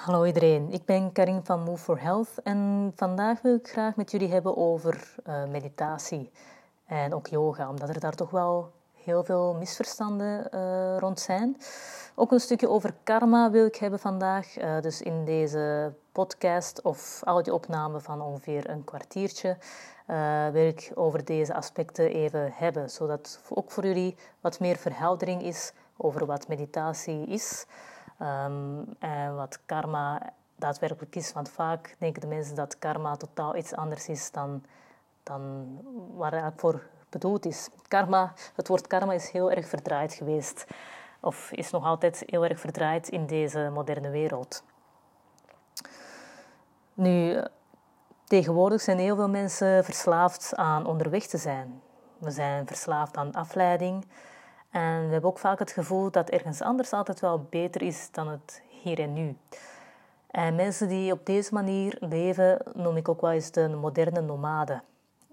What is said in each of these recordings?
Hallo iedereen, ik ben Karin van Move for Health en vandaag wil ik graag met jullie hebben over uh, meditatie en ook yoga, omdat er daar toch wel heel veel misverstanden uh, rond zijn. Ook een stukje over karma wil ik hebben vandaag, uh, dus in deze podcast of audio-opname van ongeveer een kwartiertje wil ik over deze aspecten even hebben, zodat ook voor jullie wat meer verheldering is over wat meditatie is. Um, en wat karma daadwerkelijk is. Want vaak denken de mensen dat karma totaal iets anders is dan, dan waar het voor bedoeld is. Karma, het woord karma is heel erg verdraaid geweest. Of is nog altijd heel erg verdraaid in deze moderne wereld. Nu, tegenwoordig zijn heel veel mensen verslaafd aan onderweg te zijn. We zijn verslaafd aan afleiding. En we hebben ook vaak het gevoel dat ergens anders altijd wel beter is dan het hier en nu. En mensen die op deze manier leven, noem ik ook wel eens de moderne nomade.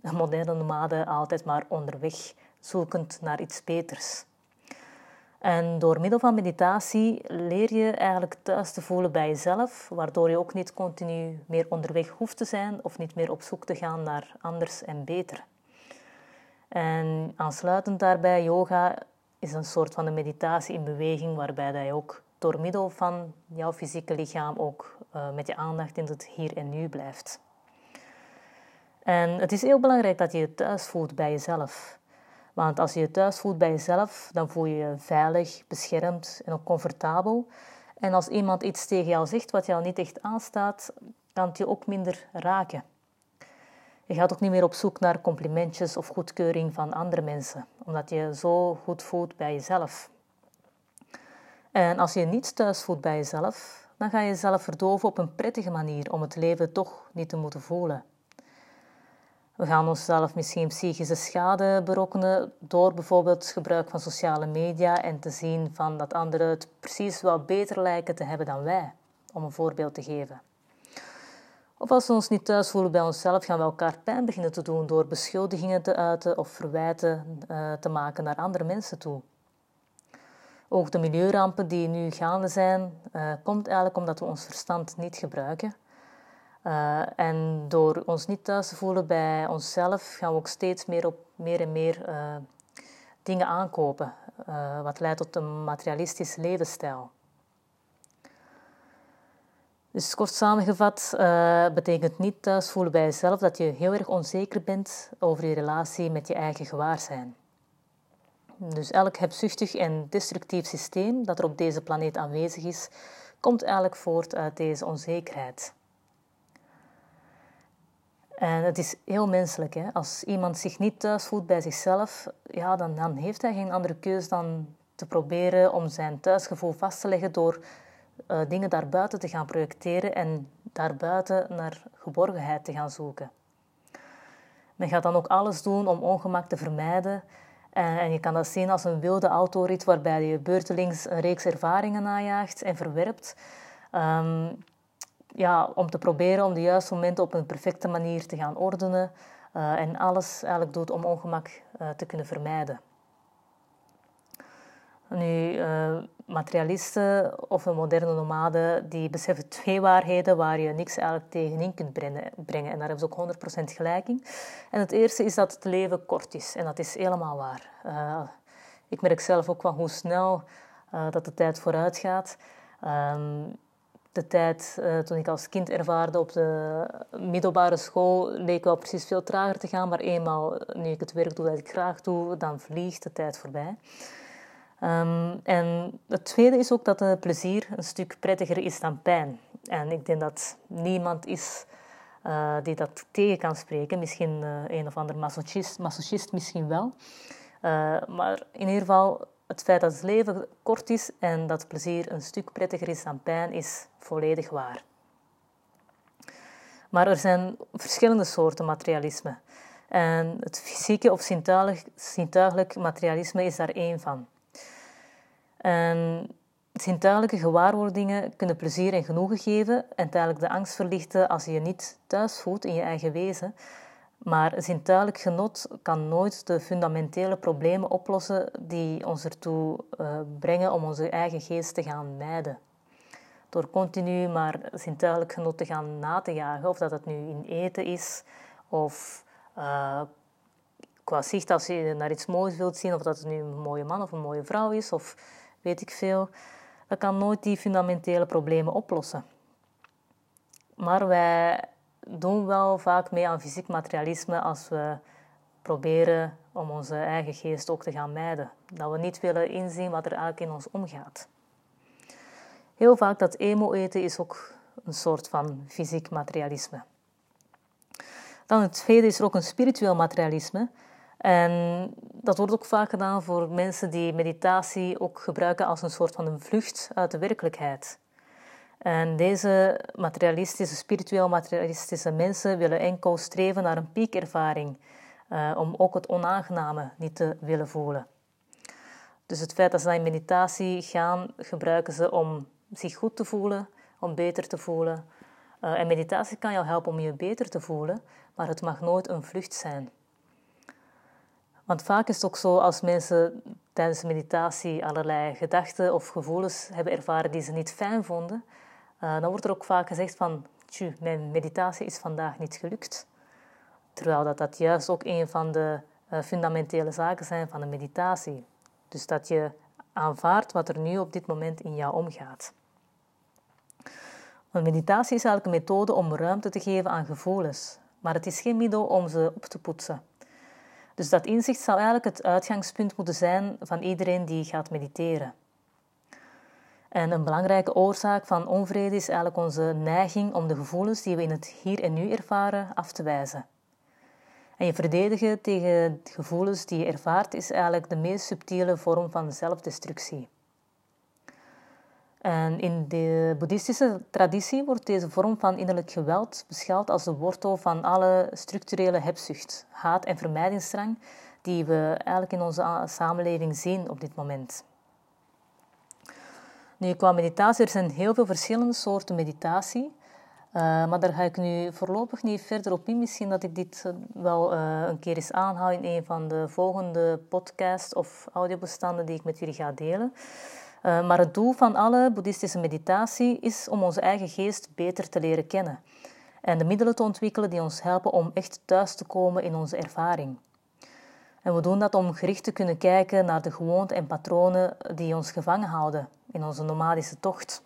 Een moderne nomade altijd maar onderweg, zoekend naar iets beters. En door middel van meditatie leer je eigenlijk thuis te voelen bij jezelf, waardoor je ook niet continu meer onderweg hoeft te zijn of niet meer op zoek te gaan naar anders en beter. En aansluitend daarbij yoga is een soort van een meditatie in beweging, waarbij je ook door middel van jouw fysieke lichaam ook uh, met je aandacht in het hier en nu blijft. En het is heel belangrijk dat je je thuis voelt bij jezelf. Want als je je thuis voelt bij jezelf, dan voel je je veilig, beschermd en ook comfortabel. En als iemand iets tegen jou zegt wat jou niet echt aanstaat, kan het je ook minder raken. Je gaat ook niet meer op zoek naar complimentjes of goedkeuring van andere mensen, omdat je zo goed voelt bij jezelf. En als je niet thuis voelt bij jezelf, dan ga je jezelf verdoven op een prettige manier om het leven toch niet te moeten voelen. We gaan onszelf misschien psychische schade berokkenen door bijvoorbeeld gebruik van sociale media en te zien van dat anderen het precies wel beter lijken te hebben dan wij, om een voorbeeld te geven. Of als we ons niet thuis voelen bij onszelf, gaan we elkaar pijn beginnen te doen door beschuldigingen te uiten of verwijten uh, te maken naar andere mensen toe. Ook de milieurampen die nu gaande zijn, uh, komt eigenlijk omdat we ons verstand niet gebruiken. Uh, en door ons niet thuis te voelen bij onszelf, gaan we ook steeds meer op meer en meer dingen aankopen, wat leidt tot een materialistisch levensstijl. Dus kort samengevat uh, betekent niet thuis voelen bij jezelf dat je heel erg onzeker bent over je relatie met je eigen gewaarzijn. Dus elk hebzuchtig en destructief systeem dat er op deze planeet aanwezig is, komt eigenlijk voort uit deze onzekerheid. En het is heel menselijk. Hè? Als iemand zich niet thuis voelt bij zichzelf, ja, dan, dan heeft hij geen andere keus dan te proberen om zijn thuisgevoel vast te leggen door uh, dingen daarbuiten te gaan projecteren en daarbuiten naar geborgenheid te gaan zoeken. Men gaat dan ook alles doen om ongemak te vermijden. En, je kan dat zien als een wilde autorit waarbij je beurtelings een reeks ervaringen najaagt en verwerpt. Um, ja, om te proberen om de juiste momenten op een perfecte manier te gaan ordenen. Uh, en alles eigenlijk doet om ongemak uh, te kunnen vermijden. Nu, materialisten of een moderne nomade, die beseffen twee waarheden waar je niks eigenlijk tegenin kunt brengen. En daar hebben ze ook 100% gelijk in. En het eerste is dat het leven kort is. En dat is helemaal waar. Uh, ik merk zelf ook wel hoe snel uh, dat de tijd vooruit gaat. Um, de tijd uh, toen ik als kind ervaarde op de middelbare school leek wel precies veel trager te gaan. Maar eenmaal nu ik het werk doe dat ik graag doe, dan vliegt de tijd voorbij. Um, en het tweede is ook dat uh, plezier een stuk prettiger is dan pijn. En ik denk dat niemand is uh, die dat tegen kan spreken. Misschien uh, een of ander masochist, masochist misschien wel. maar in ieder geval, het feit dat het leven kort is en dat plezier een stuk prettiger is dan pijn, is volledig waar. Maar er zijn verschillende soorten materialisme. En het fysieke of zintuigelijk materialisme is daar één van. En zintuigelijke gewaarwordingen kunnen plezier en genoegen geven en tijdelijk de angst verlichten als je je niet thuis voelt in je eigen wezen. Maar zintuigelijk genot kan nooit de fundamentele problemen oplossen die ons ertoe uh, brengen om onze eigen geest te gaan mijden. door continu maar zintuigelijk genot te gaan na te jagen. Of dat het nu in eten is of uh, qua zicht als je naar iets moois wilt zien. Of dat het nu een mooie man of een mooie vrouw is of weet ik veel. Dat kan nooit die fundamentele problemen oplossen. Maar wij doen wel vaak mee aan fysiek materialisme als we proberen om onze eigen geest ook te gaan mijden. Dat we niet willen inzien wat er eigenlijk in ons omgaat. Heel vaak dat emo-eten is ook een soort van fysiek materialisme. Dan het tweede is er ook een spiritueel materialisme. En dat wordt ook vaak gedaan voor mensen die meditatie ook gebruiken als een soort van een vlucht uit de werkelijkheid. En deze materialistische, spiritueel materialistische mensen willen enkel streven naar een piekervaring, uh, om ook het onaangename niet te willen voelen. Dus het feit dat ze in meditatie gaan, gebruiken ze om zich goed te voelen, om beter te voelen. Uh, en meditatie kan jou helpen om je beter te voelen, maar het mag nooit een vlucht zijn. Want vaak is het ook zo als mensen tijdens meditatie allerlei gedachten of gevoelens hebben ervaren die ze niet fijn vonden, uh, dan wordt er ook vaak gezegd van, mijn meditatie is vandaag niet gelukt. Terwijl dat, dat juist ook een van de uh, fundamentele zaken zijn van de meditatie. Dus dat je aanvaardt wat er nu op dit moment in jou omgaat. Want meditatie is eigenlijk een methode om ruimte te geven aan gevoelens, maar het is geen middel om ze op te poetsen. Dus dat inzicht zou eigenlijk het uitgangspunt moeten zijn van iedereen die gaat mediteren. En een belangrijke oorzaak van onvrede is eigenlijk onze neiging om de gevoelens die we in het hier en nu ervaren af te wijzen. En je verdedigen tegen gevoelens die je ervaart is eigenlijk de meest subtiele vorm van zelfdestructie. En in de boeddhistische traditie wordt deze vorm van innerlijk geweld beschouwd als de wortel van alle structurele hebzucht, haat en vermijdingsdrang die we eigenlijk in onze samenleving zien op dit moment. Nu, qua meditatie, er zijn heel veel verschillende soorten meditatie. Uh, maar daar ga ik nu voorlopig niet verder op in. Misschien dat ik dit eh, wel uh, een keer eens aanhoud in een van de volgende podcasts of audiobestanden die ik met jullie ga delen. Uh, maar het doel van alle boeddhistische meditatie is om onze eigen geest beter te leren kennen. En de middelen te ontwikkelen die ons helpen om echt thuis te komen in onze ervaring. En we doen dat om gericht te kunnen kijken naar de gewoonten en patronen die ons gevangen houden in onze nomadische tocht.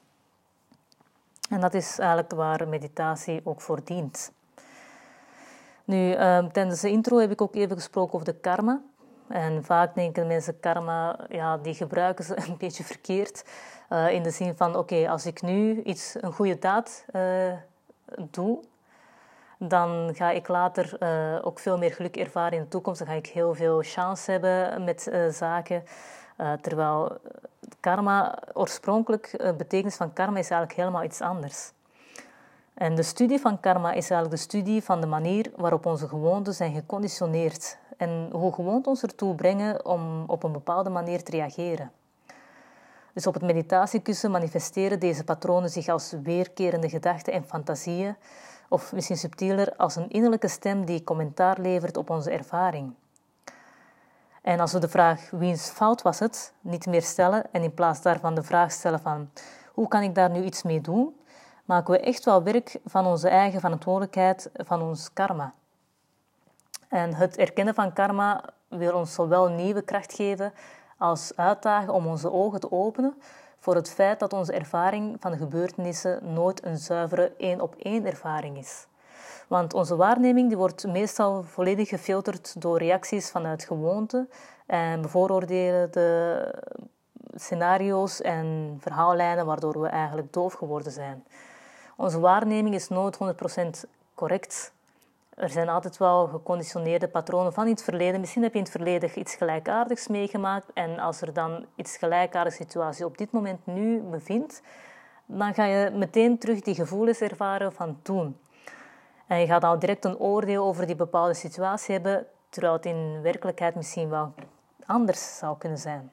En dat is eigenlijk waar meditatie ook voor dient. Nu, uh, tijdens de intro heb ik ook even gesproken over de karma. En vaak denken mensen karma, ja, die gebruiken ze een beetje verkeerd. Uh, in de zin van, oké, als ik nu iets, een goede daad uh, doe, dan ga ik later uh, ook veel meer geluk ervaren in de toekomst. Dan ga ik heel veel chance hebben met zaken. terwijl karma, oorspronkelijk, de betekenis van karma is eigenlijk helemaal iets anders. En de studie van karma is eigenlijk de studie van de manier waarop onze gewoonten zijn geconditioneerd en hoe gewoonten ons ertoe brengen om op een bepaalde manier te reageren. Dus op het meditatiekussen manifesteren deze patronen zich als weerkerende gedachten en fantasieën, of misschien subtieler als een innerlijke stem die commentaar levert op onze ervaring. En als we de vraag wiens fout was het niet meer stellen en in plaats daarvan de vraag stellen van hoe kan ik daar nu iets mee doen, maken we echt wel werk van onze eigen verantwoordelijkheid, van ons karma. En het erkennen van karma wil ons zowel nieuwe kracht geven als uitdagen om onze ogen te openen voor het feit dat onze ervaring van de gebeurtenissen nooit een zuivere één-op-één ervaring is. Want onze waarneming die wordt meestal volledig gefilterd door reacties vanuit gewoonte en bevooroordelende scenario's en verhaallijnen waardoor we eigenlijk doof geworden zijn. Onze waarneming is nooit 100% correct. Er zijn altijd wel geconditioneerde patronen van het verleden. Misschien heb je in het verleden iets gelijkaardigs meegemaakt en als er dan iets gelijkaardigs situatie op dit moment nu bevindt, dan ga je meteen terug die gevoelens ervaren van toen. En je gaat dan direct een oordeel over die bepaalde situatie hebben, terwijl het in werkelijkheid misschien wel anders zou kunnen zijn.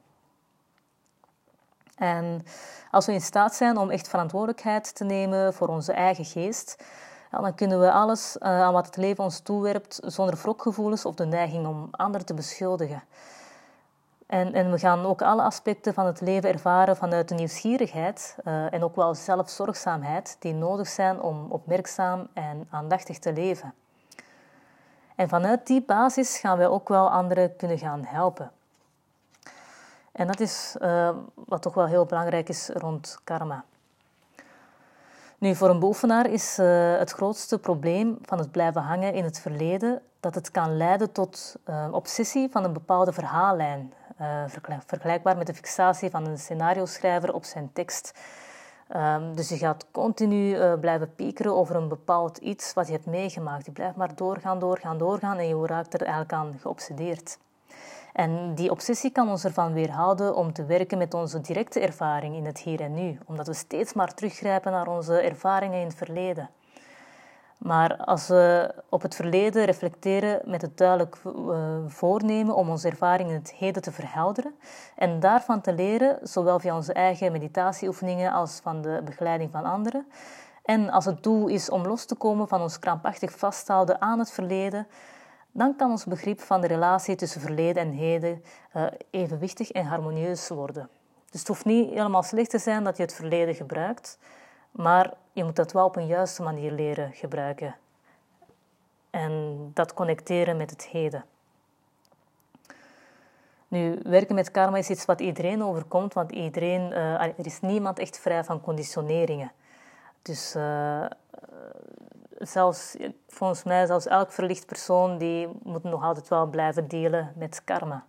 En als we in staat zijn om echt verantwoordelijkheid te nemen voor onze eigen geest, dan kunnen we alles uh, aan wat het leven ons toewerpt zonder wrokgevoelens of de neiging om anderen te beschuldigen. En, en we gaan ook alle aspecten van het leven ervaren vanuit de nieuwsgierigheid uh, en ook wel zelfzorgzaamheid die nodig zijn om opmerkzaam en aandachtig te leven. En vanuit die basis gaan wij ook wel anderen kunnen gaan helpen. En dat is uh, wat toch wel heel belangrijk is rond karma. Nu, voor een beoefenaar is uh, het grootste probleem van het blijven hangen in het verleden dat het kan leiden tot uh, obsessie van een bepaalde verhaallijn, vergelijkbaar met de fixatie van een scenario-schrijver op zijn tekst. Um, dus je gaat continu blijven piekeren over een bepaald iets wat je hebt meegemaakt. Je blijft maar doorgaan, doorgaan, doorgaan en je raakt er eigenlijk aan geobsedeerd. En die obsessie kan ons ervan weerhouden om te werken met onze directe ervaring in het hier en nu, omdat we steeds maar teruggrijpen naar onze ervaringen in het verleden. Maar als we op het verleden reflecteren met het duidelijk eh, voornemen om onze ervaringen in het heden te verhelderen en daarvan te leren, zowel via onze eigen meditatieoefeningen als van de begeleiding van anderen, en als het doel is om los te komen van ons krampachtig vasthouden aan het verleden, dan kan ons begrip van de relatie tussen verleden en heden uh, evenwichtig en harmonieus worden. Dus het hoeft niet helemaal slecht te zijn dat je het verleden gebruikt, maar je moet dat wel op een juiste manier leren gebruiken. En dat connecteren met het heden. Nu, werken met karma is iets wat iedereen overkomt, want iedereen, uh, er is niemand echt vrij van conditioneringen. Dus uh, zelfs, volgens mij, zelfs elk verlicht persoon die moet nog altijd wel blijven delen met karma.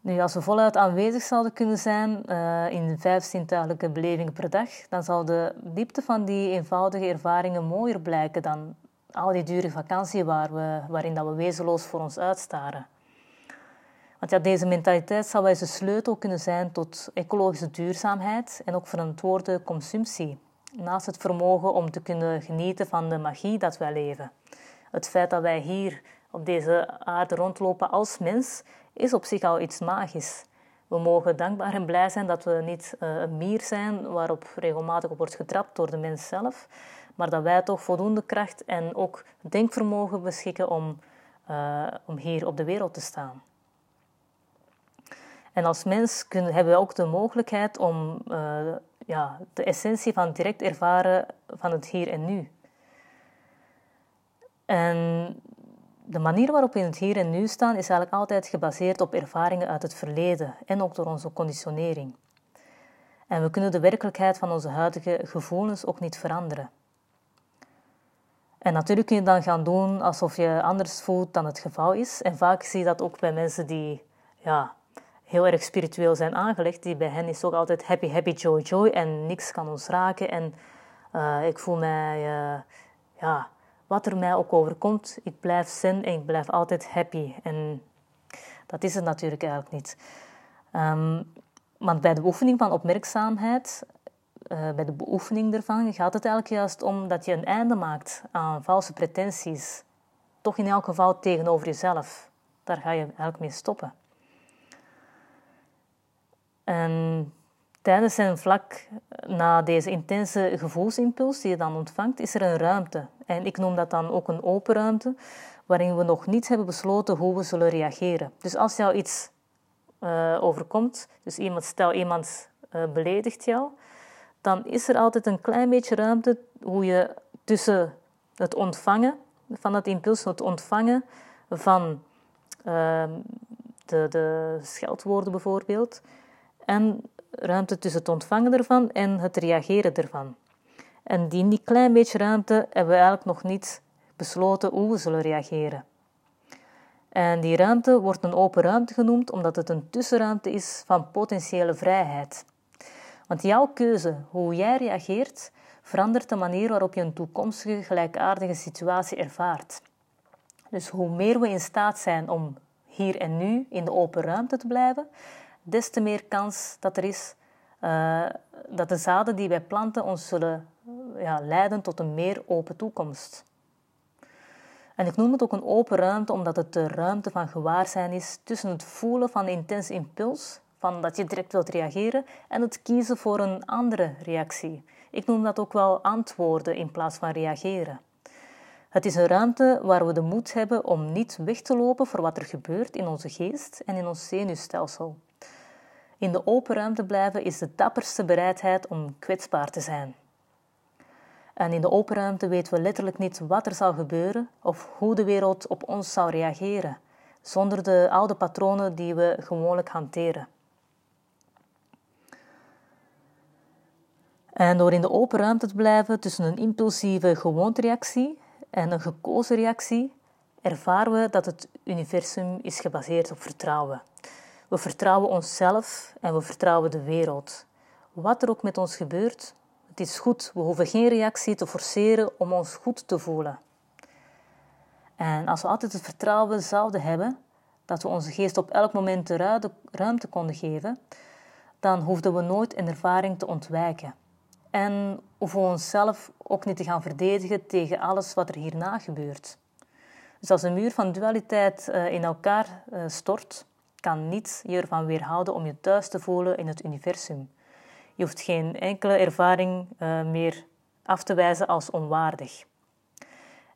Nu, als we voluit aanwezig zouden kunnen zijn uh, in vijf zintuigelijke belevingen per dag, dan zal de diepte van die eenvoudige ervaringen mooier blijken dan al die dure vakantie waar we, waarin dat we wezenloos voor ons uitstaren. Want ja, deze mentaliteit zou eens de sleutel kunnen zijn tot ecologische duurzaamheid en ook verantwoorde consumptie. Naast het vermogen om te kunnen genieten van de magie dat wij leven. Het feit dat wij hier op deze aarde rondlopen als mens is op zich al iets magisch. We mogen dankbaar en blij zijn dat we niet uh, een mier zijn waarop regelmatig op wordt getrapt door de mens zelf, maar dat wij toch voldoende kracht en ook denkvermogen beschikken om, uh, om hier op de wereld te staan. En als mens kunnen, hebben we ook de mogelijkheid om uh, ja, de essentie van direct ervaren van het hier en nu. En de manier waarop we in het hier en nu staan is eigenlijk altijd gebaseerd op ervaringen uit het verleden en ook door onze conditionering. En we kunnen de werkelijkheid van onze huidige gevoelens ook niet veranderen. En natuurlijk kun je dan gaan doen alsof je anders voelt dan het geval is. En vaak zie je dat ook bij mensen die ja, heel erg spiritueel zijn aangelegd. Die bij hen is ook altijd happy, happy, joy, joy. En niks kan ons raken. En uh, ik voel mij uh, ja, wat er mij ook overkomt, ik blijf zen en ik blijf altijd happy. En dat is het natuurlijk eigenlijk niet. Um, want bij de oefening van opmerkzaamheid, uh, bij de beoefening ervan, gaat het eigenlijk juist om dat je een einde maakt aan valse pretenties. Toch in elk geval tegenover jezelf. Daar ga je eigenlijk mee stoppen. En Tijdens en vlak na deze intense gevoelsimpuls die je dan ontvangt, is er een ruimte. En ik noem dat dan ook een open ruimte, waarin we nog niet hebben besloten hoe we zullen reageren. Dus als jou iets uh, overkomt, dus iemand, stel iemand uh, beledigt jou, dan is er altijd een klein beetje ruimte hoe je tussen het ontvangen van dat impuls, het ontvangen van uh, de, de scheldwoorden bijvoorbeeld, en ruimte tussen het ontvangen ervan en het reageren ervan. En die, die klein beetje ruimte hebben we eigenlijk nog niet besloten hoe we zullen reageren. En die ruimte wordt een open ruimte genoemd omdat het een tussenruimte is van potentiële vrijheid. Want jouw keuze, hoe jij reageert, verandert de manier waarop je een toekomstige gelijkaardige situatie ervaart. Dus hoe meer we in staat zijn om hier en nu in de open ruimte te blijven, des te meer kans dat er is uh, dat de zaden die wij planten ons zullen ja, leiden tot een meer open toekomst. En ik noem het ook een open ruimte omdat het de ruimte van gewaarzijn is tussen het voelen van intens impuls, van dat je direct wilt reageren, en het kiezen voor een andere reactie. Ik noem dat ook wel antwoorden in plaats van reageren. Het is een ruimte waar we de moed hebben om niet weg te lopen voor wat er gebeurt in onze geest en in ons zenuwstelsel. In de open ruimte blijven is de dapperste bereidheid om kwetsbaar te zijn. En in de open ruimte weten we letterlijk niet wat er zal gebeuren of hoe de wereld op ons zal reageren, zonder de oude patronen die we gewoonlijk hanteren. En door in de open ruimte te blijven tussen een impulsieve gewoontereactie en een gekozen reactie, ervaren we dat het universum is gebaseerd op vertrouwen. We vertrouwen onszelf en we vertrouwen de wereld. Wat er ook met ons gebeurt, het is goed. We hoeven geen reactie te forceren om ons goed te voelen. En als we altijd het vertrouwen zouden hebben dat we onze geest op elk moment de ruimte konden geven, dan hoefden we nooit een ervaring te ontwijken. En hoeven we onszelf ook niet te gaan verdedigen tegen alles wat er hierna gebeurt. Dus als een muur van dualiteit eh, in elkaar eh, stort, kan niets je ervan weerhouden om je thuis te voelen in het universum. Je hoeft geen enkele ervaring uh, meer af te wijzen als onwaardig.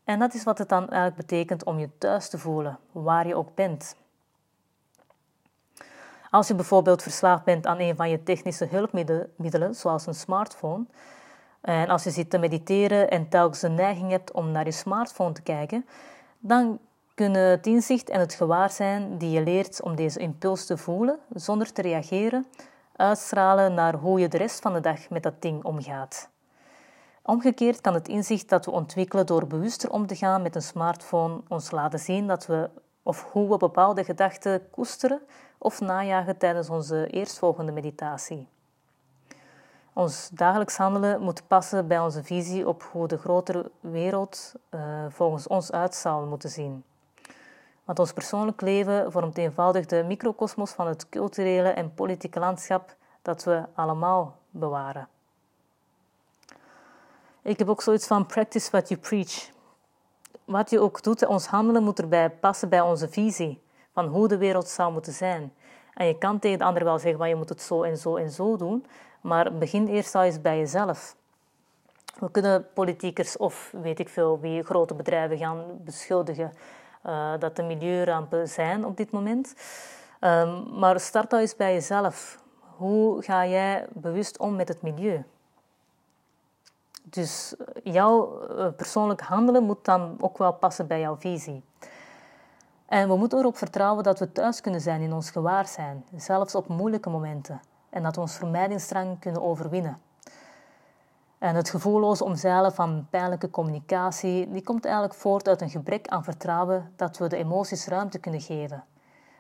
En dat is wat het dan eigenlijk betekent om je thuis te voelen, waar je ook bent. Als je bijvoorbeeld verslaafd bent aan een van je technische hulpmiddelen, zoals een smartphone, en als je zit te mediteren en telkens de neiging hebt om naar je smartphone te kijken, dan kunnen het inzicht en het gewaarzijn die je leert om deze impuls te voelen zonder te reageren, uitstralen naar hoe je de rest van de dag met dat ding omgaat. Omgekeerd kan het inzicht dat we ontwikkelen door bewuster om te gaan met een smartphone ons laten zien dat we of hoe we bepaalde gedachten koesteren of najagen tijdens onze eerstvolgende meditatie. Ons dagelijks handelen moet passen bij onze visie op hoe de grotere wereld uh, volgens ons uit zal moeten zien. Want ons persoonlijk leven vormt eenvoudig de microcosmos van het culturele en politieke landschap dat we allemaal bewaren. Ik heb ook zoiets van practice what you preach. Wat je ook doet, ons handelen moet erbij passen bij onze visie van hoe de wereld zou moeten zijn. En je kan tegen de ander wel zeggen, van je moet het zo en zo en zo doen, maar begin eerst al eens bij jezelf. We kunnen politiekers of weet ik veel wie grote bedrijven gaan beschuldigen uh, dat er milieurampen zijn op dit moment. Um, maar start al eens bij jezelf. Hoe ga jij bewust om met het milieu? Dus jouw eh, persoonlijk handelen moet dan ook wel passen bij jouw visie. En we moeten erop vertrouwen dat we thuis kunnen zijn in ons gewaarzijn, zelfs op moeilijke momenten, en dat we ons vermijdingsdrang kunnen overwinnen. En het gevoelloos omzeilen van pijnlijke communicatie, die komt eigenlijk voort uit een gebrek aan vertrouwen dat we de emoties ruimte kunnen geven,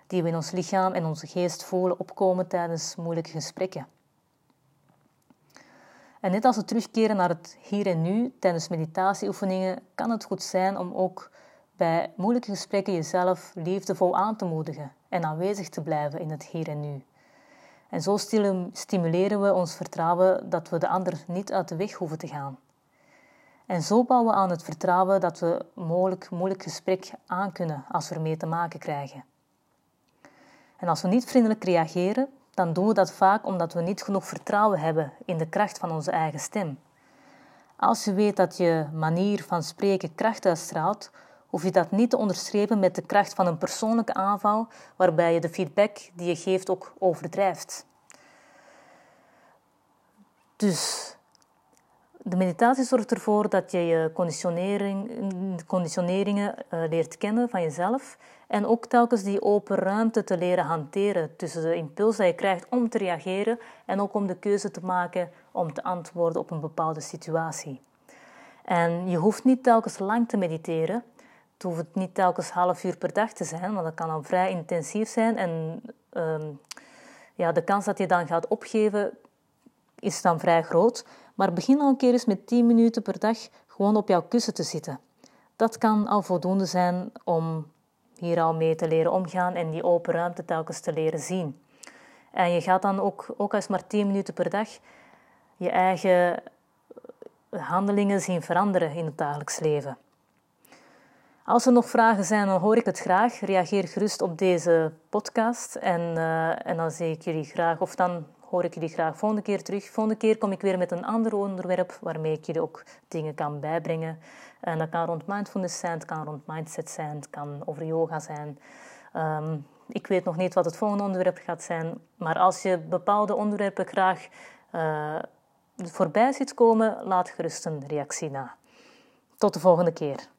die we in ons lichaam en onze geest voelen opkomen tijdens moeilijke gesprekken. En net als we terugkeren naar het hier en nu tijdens meditatieoefeningen, kan het goed zijn om ook bij moeilijke gesprekken jezelf liefdevol aan te moedigen en aanwezig te blijven in het hier en nu. En zo stimuleren we ons vertrouwen dat we de ander niet uit de weg hoeven te gaan. En zo bouwen we aan het vertrouwen dat we mogelijk moeilijk gesprek aankunnen als we ermee te maken krijgen. En als we niet vriendelijk reageren, dan doen we dat vaak omdat we niet genoeg vertrouwen hebben in de kracht van onze eigen stem. Als je weet dat je manier van spreken kracht uitstraalt, hoef je dat niet te onderstrepen met de kracht van een persoonlijke aanval, waarbij je de feedback die je geeft ook overdrijft. Dus de meditatie zorgt ervoor dat je je conditionering, conditioneringen uh, leert kennen van jezelf en ook telkens die open ruimte te leren hanteren tussen de impuls die je krijgt om te reageren en ook om de keuze te maken om te antwoorden op een bepaalde situatie. En je hoeft niet telkens lang te mediteren, het hoeft niet telkens half uur per dag te zijn, want dat kan dan vrij intensief zijn. En ehm, ja, de kans dat je dan gaat opgeven is dan vrij groot. Maar begin al een keer eens met 10 minuten per dag gewoon op jouw kussen te zitten. Dat kan al voldoende zijn om hier al mee te leren omgaan en die open ruimte telkens te leren zien. En je gaat dan ook, ook als maar 10 minuten per dag, je eigen handelingen zien veranderen in het dagelijks leven. Als er nog vragen zijn, dan hoor ik het graag. Reageer gerust op deze podcast en, uh, en dan zie ik jullie graag, of dan hoor ik jullie graag volgende keer terug. Volgende keer kom ik weer met een ander onderwerp waarmee ik jullie ook dingen kan bijbrengen. En dat kan rond mindfulness zijn, het kan rond mindset zijn, het kan over yoga zijn. Ehm, ik weet nog niet wat het volgende onderwerp gaat zijn, maar als je bepaalde onderwerpen graag uh, voorbij ziet komen, laat gerust een reactie na. Tot de volgende keer.